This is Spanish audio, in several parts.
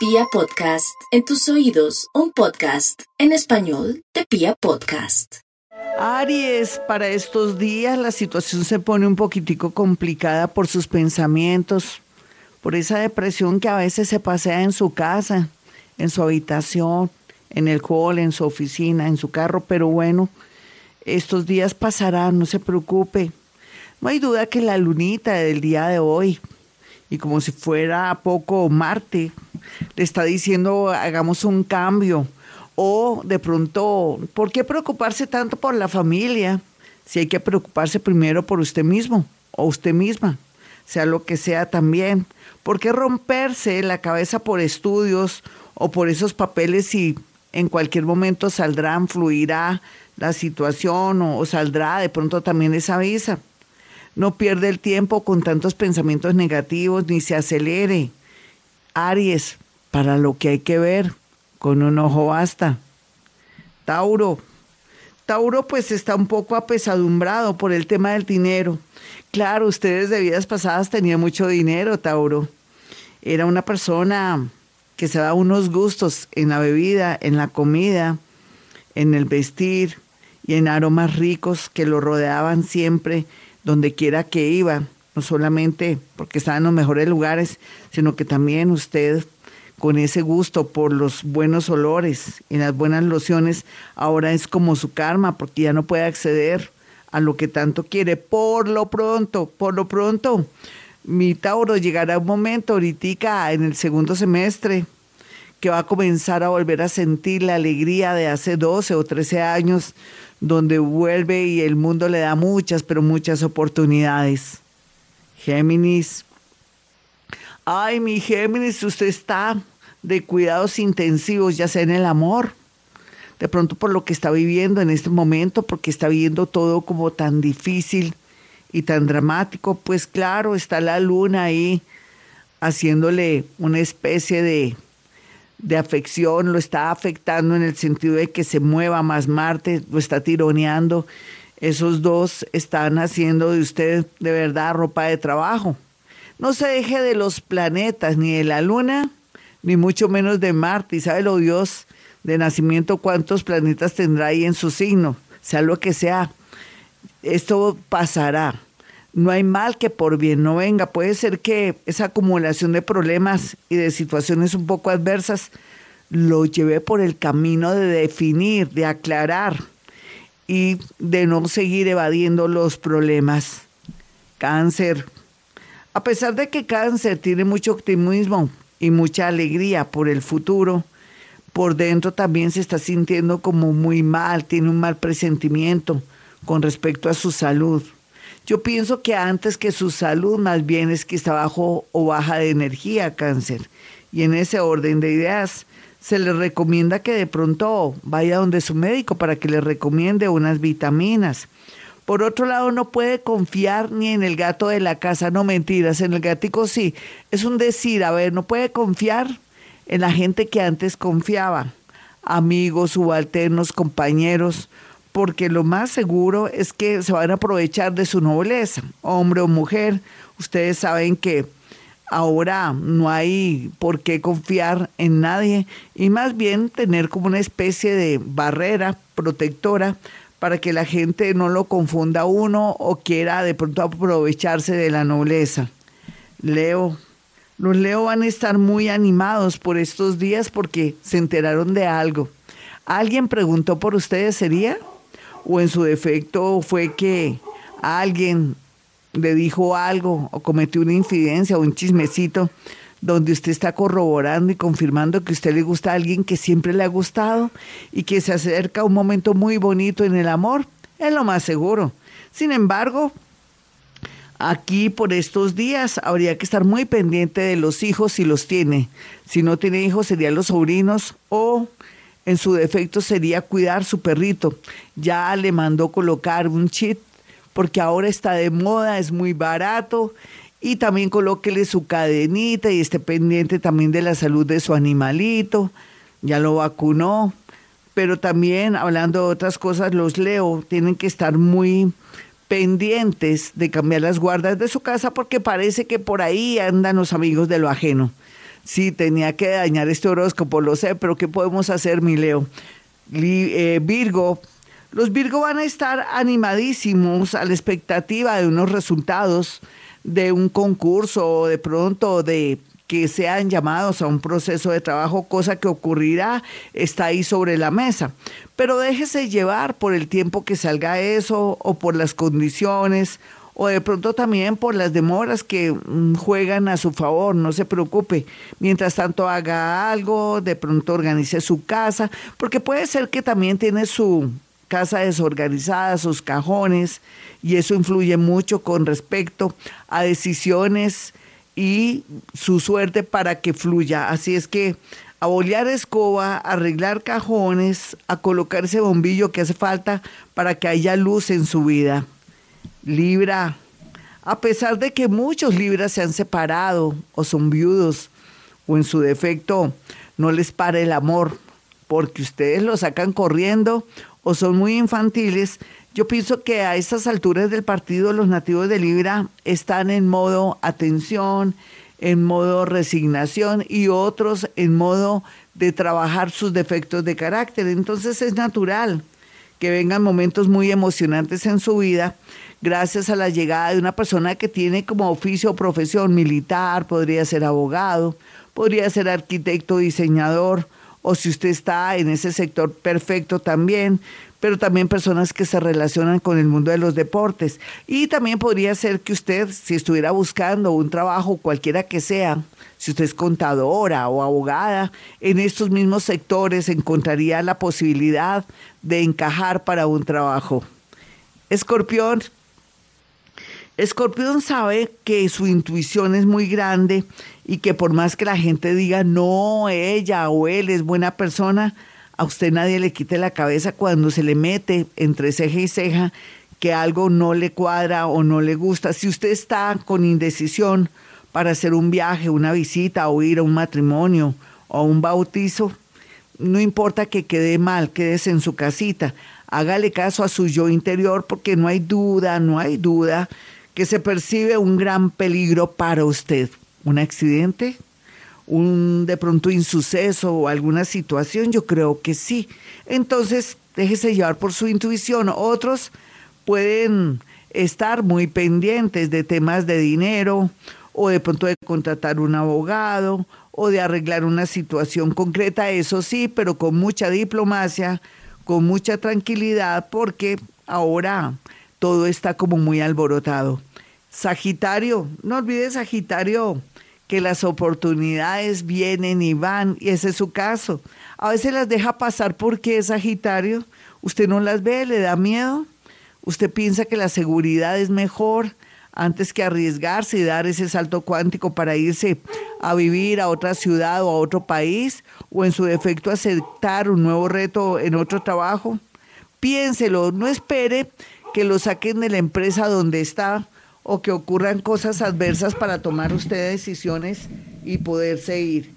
Pia Podcast, en tus oídos, un podcast en español de Pia Podcast. Aries, para estos días la situación se pone un poquitico complicada por sus pensamientos, por esa depresión que a veces se pasea en su casa, en su habitación, en el hall, en su oficina, en su carro, pero bueno, estos días pasarán, no se preocupe. No hay duda que la lunita del día de hoy, y como si fuera poco Marte, le está diciendo hagamos un cambio. O de pronto, ¿por qué preocuparse tanto por la familia? Si hay que preocuparse primero por usted mismo o usted misma, sea lo que sea también. ¿Por qué romperse la cabeza por estudios o por esos papeles si en cualquier momento saldrán, fluirá la situación o, o saldrá de pronto también esa visa? No pierde el tiempo con tantos pensamientos negativos ni se acelere. Aries, para lo que hay que ver, con un ojo basta. Tauro. Tauro pues está un poco apesadumbrado por el tema del dinero. Claro, ustedes de vidas pasadas tenían mucho dinero, Tauro. Era una persona que se da unos gustos en la bebida, en la comida, en el vestir y en aromas ricos que lo rodeaban siempre donde quiera que iba, solamente porque estaba en los mejores lugares, sino que también usted con ese gusto por los buenos olores y las buenas lociones, ahora es como su karma, porque ya no puede acceder a lo que tanto quiere. Por lo pronto, por lo pronto, mi Tauro llegará un momento ahorita en el segundo semestre que va a comenzar a volver a sentir la alegría de hace 12 o 13 años, donde vuelve y el mundo le da muchas, pero muchas oportunidades. Géminis. Ay, mi Géminis, usted está de cuidados intensivos, ya sea en el amor, de pronto por lo que está viviendo en este momento, porque está viviendo todo como tan difícil y tan dramático, pues claro, está la luna ahí haciéndole una especie de de afección, lo está afectando en el sentido de que se mueva más Marte, lo está tironeando. Esos dos están haciendo de usted de verdad ropa de trabajo. No se deje de los planetas, ni de la Luna, ni mucho menos de Marte. Y sabe lo Dios de nacimiento cuántos planetas tendrá ahí en su signo, sea lo que sea. Esto pasará no hay mal que por bien no venga. Puede ser que esa acumulación de problemas y de situaciones un poco adversas lo lleve por el camino de definir, de aclarar y de no seguir evadiendo los problemas. Cáncer. A pesar de que cáncer tiene mucho optimismo y mucha alegría por el futuro, por dentro también se está sintiendo como muy mal, tiene un mal presentimiento con respecto a su salud. Yo pienso que antes que su salud, más bien es que está bajo o baja de energía cáncer. Y en ese orden de ideas, se le recomienda que de pronto vaya donde su médico para que le recomiende unas vitaminas. Por otro lado, no puede confiar ni en el gato de la casa, no mentiras, en el gatico sí. Es un decir, a ver, no puede confiar en la gente que antes confiaba, amigos, subalternos, compañeros, porque lo más seguro es que se van a aprovechar de su nobleza, hombre o mujer. Ustedes saben que ahora no hay por qué confiar en nadie y más bien tener como una especie de barrera protectora para que la gente no lo confunda uno o quiera de pronto aprovecharse de la nobleza. Leo, los Leo van a estar muy animados por estos días porque se enteraron de algo. ¿Alguien preguntó por ustedes, sería? o en su defecto fue que alguien le dijo algo o cometió una infidencia o un chismecito donde usted está corroborando y confirmando que usted le gusta a alguien que siempre le ha gustado y que se acerca un momento muy bonito en el amor, es lo más seguro. Sin embargo, aquí por estos días habría que estar muy pendiente de los hijos si los tiene. Si no tiene hijos serían los sobrinos o en su defecto sería cuidar su perrito. Ya le mandó colocar un chip porque ahora está de moda, es muy barato y también colóquele su cadenita y esté pendiente también de la salud de su animalito. Ya lo vacunó, pero también hablando de otras cosas, los leo tienen que estar muy pendientes de cambiar las guardas de su casa porque parece que por ahí andan los amigos de lo ajeno. Sí, tenía que dañar este horóscopo, lo sé, pero ¿qué podemos hacer, mi Leo? Eh, Virgo, los Virgo van a estar animadísimos a la expectativa de unos resultados de un concurso o de pronto de que sean llamados a un proceso de trabajo, cosa que ocurrirá, está ahí sobre la mesa. Pero déjese llevar por el tiempo que salga eso o por las condiciones o de pronto también por las demoras que mm, juegan a su favor, no se preocupe. Mientras tanto haga algo, de pronto organice su casa, porque puede ser que también tiene su casa desorganizada, sus cajones, y eso influye mucho con respecto a decisiones y su suerte para que fluya. Así es que a bolear escoba, a arreglar cajones, a colocar ese bombillo que hace falta para que haya luz en su vida. Libra, a pesar de que muchos Libras se han separado o son viudos o en su defecto no les para el amor porque ustedes lo sacan corriendo o son muy infantiles, yo pienso que a estas alturas del partido los nativos de Libra están en modo atención, en modo resignación y otros en modo de trabajar sus defectos de carácter. Entonces es natural que vengan momentos muy emocionantes en su vida gracias a la llegada de una persona que tiene como oficio o profesión militar, podría ser abogado, podría ser arquitecto, diseñador, o si usted está en ese sector perfecto también, pero también personas que se relacionan con el mundo de los deportes. Y también podría ser que usted, si estuviera buscando un trabajo, cualquiera que sea, si usted es contadora o abogada, en estos mismos sectores encontraría la posibilidad de encajar para un trabajo. Escorpión. Escorpión sabe que su intuición es muy grande y que por más que la gente diga, no, ella o él es buena persona, a usted nadie le quite la cabeza cuando se le mete entre ceja y ceja que algo no le cuadra o no le gusta. Si usted está con indecisión para hacer un viaje, una visita o ir a un matrimonio o a un bautizo, no importa que quede mal, quédese en su casita. Hágale caso a su yo interior porque no hay duda, no hay duda que se percibe un gran peligro para usted un accidente, un de pronto insuceso o alguna situación, yo creo que sí. Entonces, déjese llevar por su intuición. Otros pueden estar muy pendientes de temas de dinero o de pronto de contratar un abogado o de arreglar una situación concreta, eso sí, pero con mucha diplomacia, con mucha tranquilidad, porque ahora todo está como muy alborotado. Sagitario, no olvides Sagitario, que las oportunidades vienen y van, y ese es su caso. A veces las deja pasar porque es Sagitario, usted no las ve, le da miedo, usted piensa que la seguridad es mejor antes que arriesgarse y dar ese salto cuántico para irse a vivir a otra ciudad o a otro país, o en su defecto aceptar un nuevo reto en otro trabajo. Piénselo, no espere que lo saquen de la empresa donde está o que ocurran cosas adversas para tomar usted decisiones y poderse ir.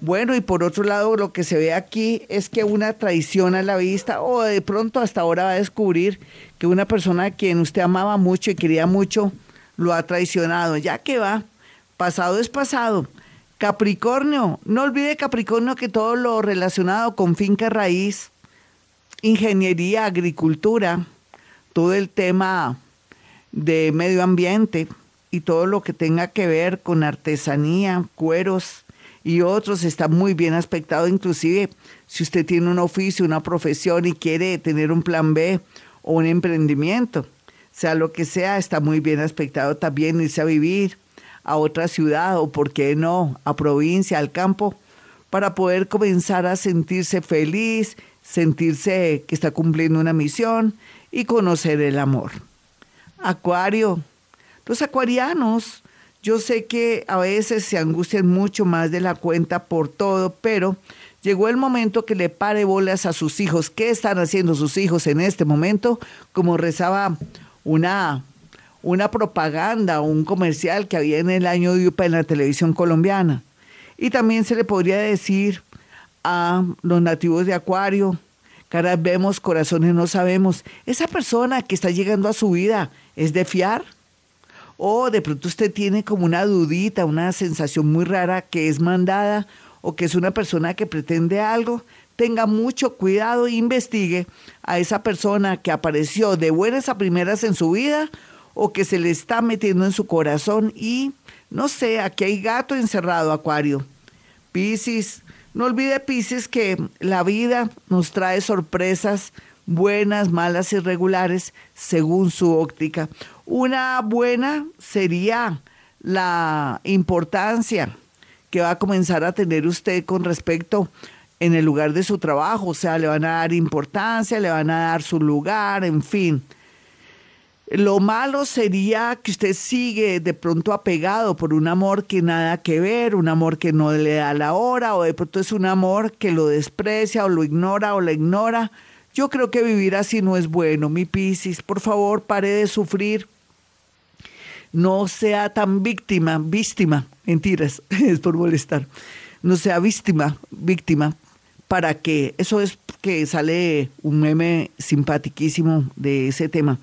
Bueno, y por otro lado, lo que se ve aquí es que una traición a la vista, o de pronto hasta ahora va a descubrir que una persona a quien usted amaba mucho y quería mucho, lo ha traicionado. Ya que va, pasado es pasado. Capricornio, no olvide Capricornio que todo lo relacionado con finca raíz, ingeniería, agricultura, todo el tema de medio ambiente y todo lo que tenga que ver con artesanía, cueros y otros está muy bien aspectado, inclusive si usted tiene un oficio, una profesión y quiere tener un plan B o un emprendimiento, sea lo que sea, está muy bien aspectado también irse a vivir a otra ciudad o, por qué no, a provincia, al campo, para poder comenzar a sentirse feliz, sentirse que está cumpliendo una misión y conocer el amor. Acuario. Los acuarianos, yo sé que a veces se angustian mucho más de la cuenta por todo, pero llegó el momento que le pare bolas a sus hijos. ¿Qué están haciendo sus hijos en este momento? Como rezaba una, una propaganda o un comercial que había en el año de UPA en la televisión colombiana. Y también se le podría decir a los nativos de Acuario, caras vemos, corazones no sabemos. Esa persona que está llegando a su vida, ¿Es de fiar? o de pronto usted tiene como una dudita, una sensación muy rara que es mandada o que es una persona que pretende algo, tenga mucho cuidado e investigue a esa persona que apareció de buenas a primeras en su vida o que se le está metiendo en su corazón y no sé, aquí hay gato encerrado, Acuario. Piscis, no olvide Piscis que la vida nos trae sorpresas buenas, malas y regulares según su óptica. Una buena sería la importancia que va a comenzar a tener usted con respecto en el lugar de su trabajo, o sea, le van a dar importancia, le van a dar su lugar, en fin. Lo malo sería que usted sigue de pronto apegado por un amor que nada que ver, un amor que no le da la hora, o de pronto es un amor que lo desprecia o lo ignora o la ignora. Yo creo que vivir así no es bueno, mi Piscis. Por favor, pare de sufrir. No sea tan víctima, víctima, mentiras, es por molestar. No sea víctima, víctima, para que, eso es que sale un meme simpaticísimo de ese tema.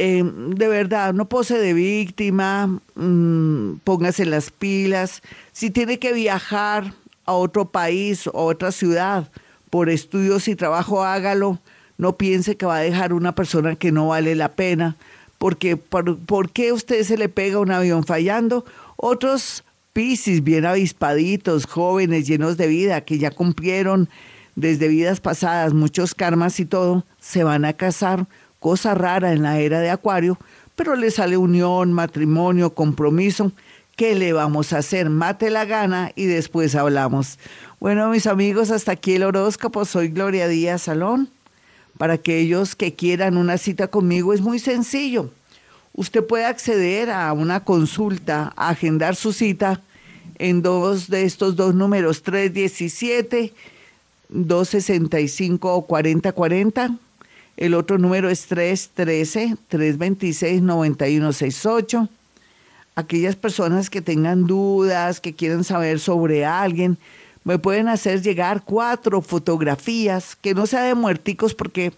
Eh, de verdad, no pose de víctima, mm, póngase las pilas. Si tiene que viajar a otro país o otra ciudad por estudios y trabajo, hágalo. No piense que va a dejar una persona que no vale la pena, porque ¿por, qué usted se le pega un avión fallando? Otros piscis bien avispaditos, jóvenes, llenos de vida, que ya cumplieron desde vidas pasadas muchos karmas y todo, se van a casar cosa rara en la era de Acuario, pero le sale unión, matrimonio, compromiso. ¿Qué le vamos a hacer? Mate la gana y después hablamos. Bueno, mis amigos, hasta aquí el horóscopo. Soy Gloria Díaz Salón. Para aquellos que quieran una cita conmigo es muy sencillo. Usted puede acceder a una consulta, a agendar su cita en dos de estos dos números, 317 265 4040 el otro número es 313-326-9168. Aquellas personas que tengan dudas, que quieran saber sobre alguien, me pueden hacer llegar cuatro fotografías, que no sea de muerticos porque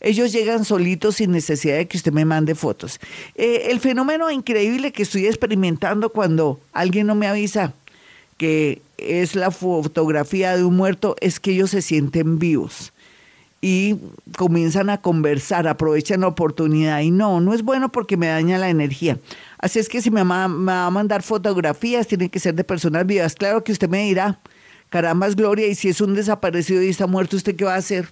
ellos llegan solitos sin necesidad de que usted me mande fotos. Eh, el fenómeno increíble que estoy experimentando cuando alguien no me avisa que es la fotografía de un muerto es que ellos se sienten vivos y comienzan a conversar, aprovechan la oportunidad y no, no es bueno porque me daña la energía. Así es que si me va, a mandar fotografías, tienen que ser de personas vivas. Claro que usted me dirá, caramba es Gloria, y si es un desaparecido y está muerto, ¿usted qué va a hacer?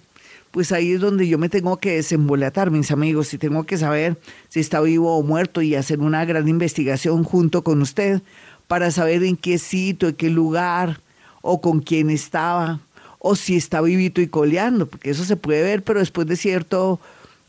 Pues ahí es donde yo me tengo que desembolatar, mis amigos, y tengo que saber si está vivo o muerto y hacer una gran investigación junto con usted para saber en qué sitio, en qué lugar o con quién estaba o si está vivito y coleando, porque eso se puede ver, pero después de cierto,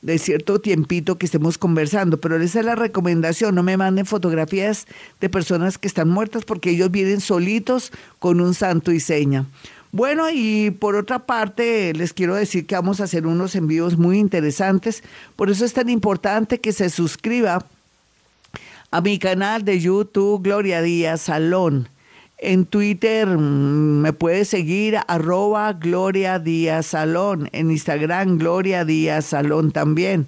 de cierto tiempito que estemos conversando. Pero esa es la recomendación, no me manden fotografías de personas que están muertas porque ellos vienen solitos con un santo y seña. Bueno, y por otra parte, les quiero decir que vamos a hacer unos envíos muy interesantes. Por eso es tan importante que se suscriba a mi canal de YouTube Gloria Díaz Salón. En Twitter mm, me puede seguir arroba Gloria Díaz Salón. En Instagram Gloria Díaz Salón también.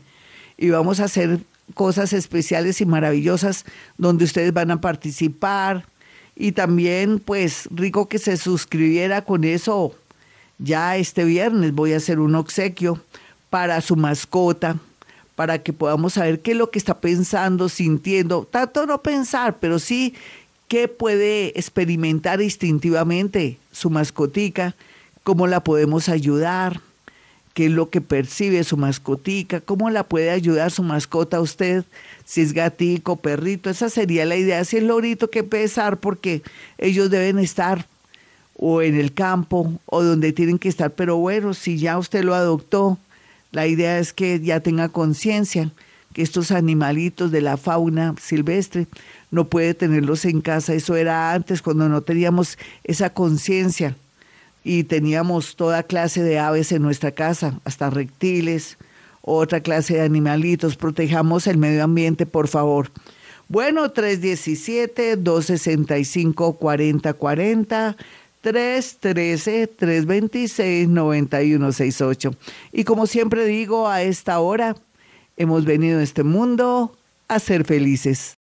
Y vamos a hacer cosas especiales y maravillosas donde ustedes van a participar. Y también, pues, rico que se suscribiera con eso. Ya este viernes voy a hacer un obsequio para su mascota, para que podamos saber qué es lo que está pensando, sintiendo. Tanto no pensar, pero sí qué puede experimentar instintivamente su mascotica, cómo la podemos ayudar, qué es lo que percibe su mascotica, cómo la puede ayudar su mascota a usted, si es gatico, perrito, esa sería la idea, si es lorito, que pesar, porque ellos deben estar o en el campo o donde tienen que estar, pero bueno, si ya usted lo adoptó, la idea es que ya tenga conciencia que estos animalitos de la fauna silvestre no puede tenerlos en casa. Eso era antes cuando no teníamos esa conciencia y teníamos toda clase de aves en nuestra casa, hasta reptiles, otra clase de animalitos. Protejamos el medio ambiente, por favor. Bueno, 317-265-4040. 313-326-9168. Y como siempre digo, a esta hora hemos venido a este mundo a ser felices.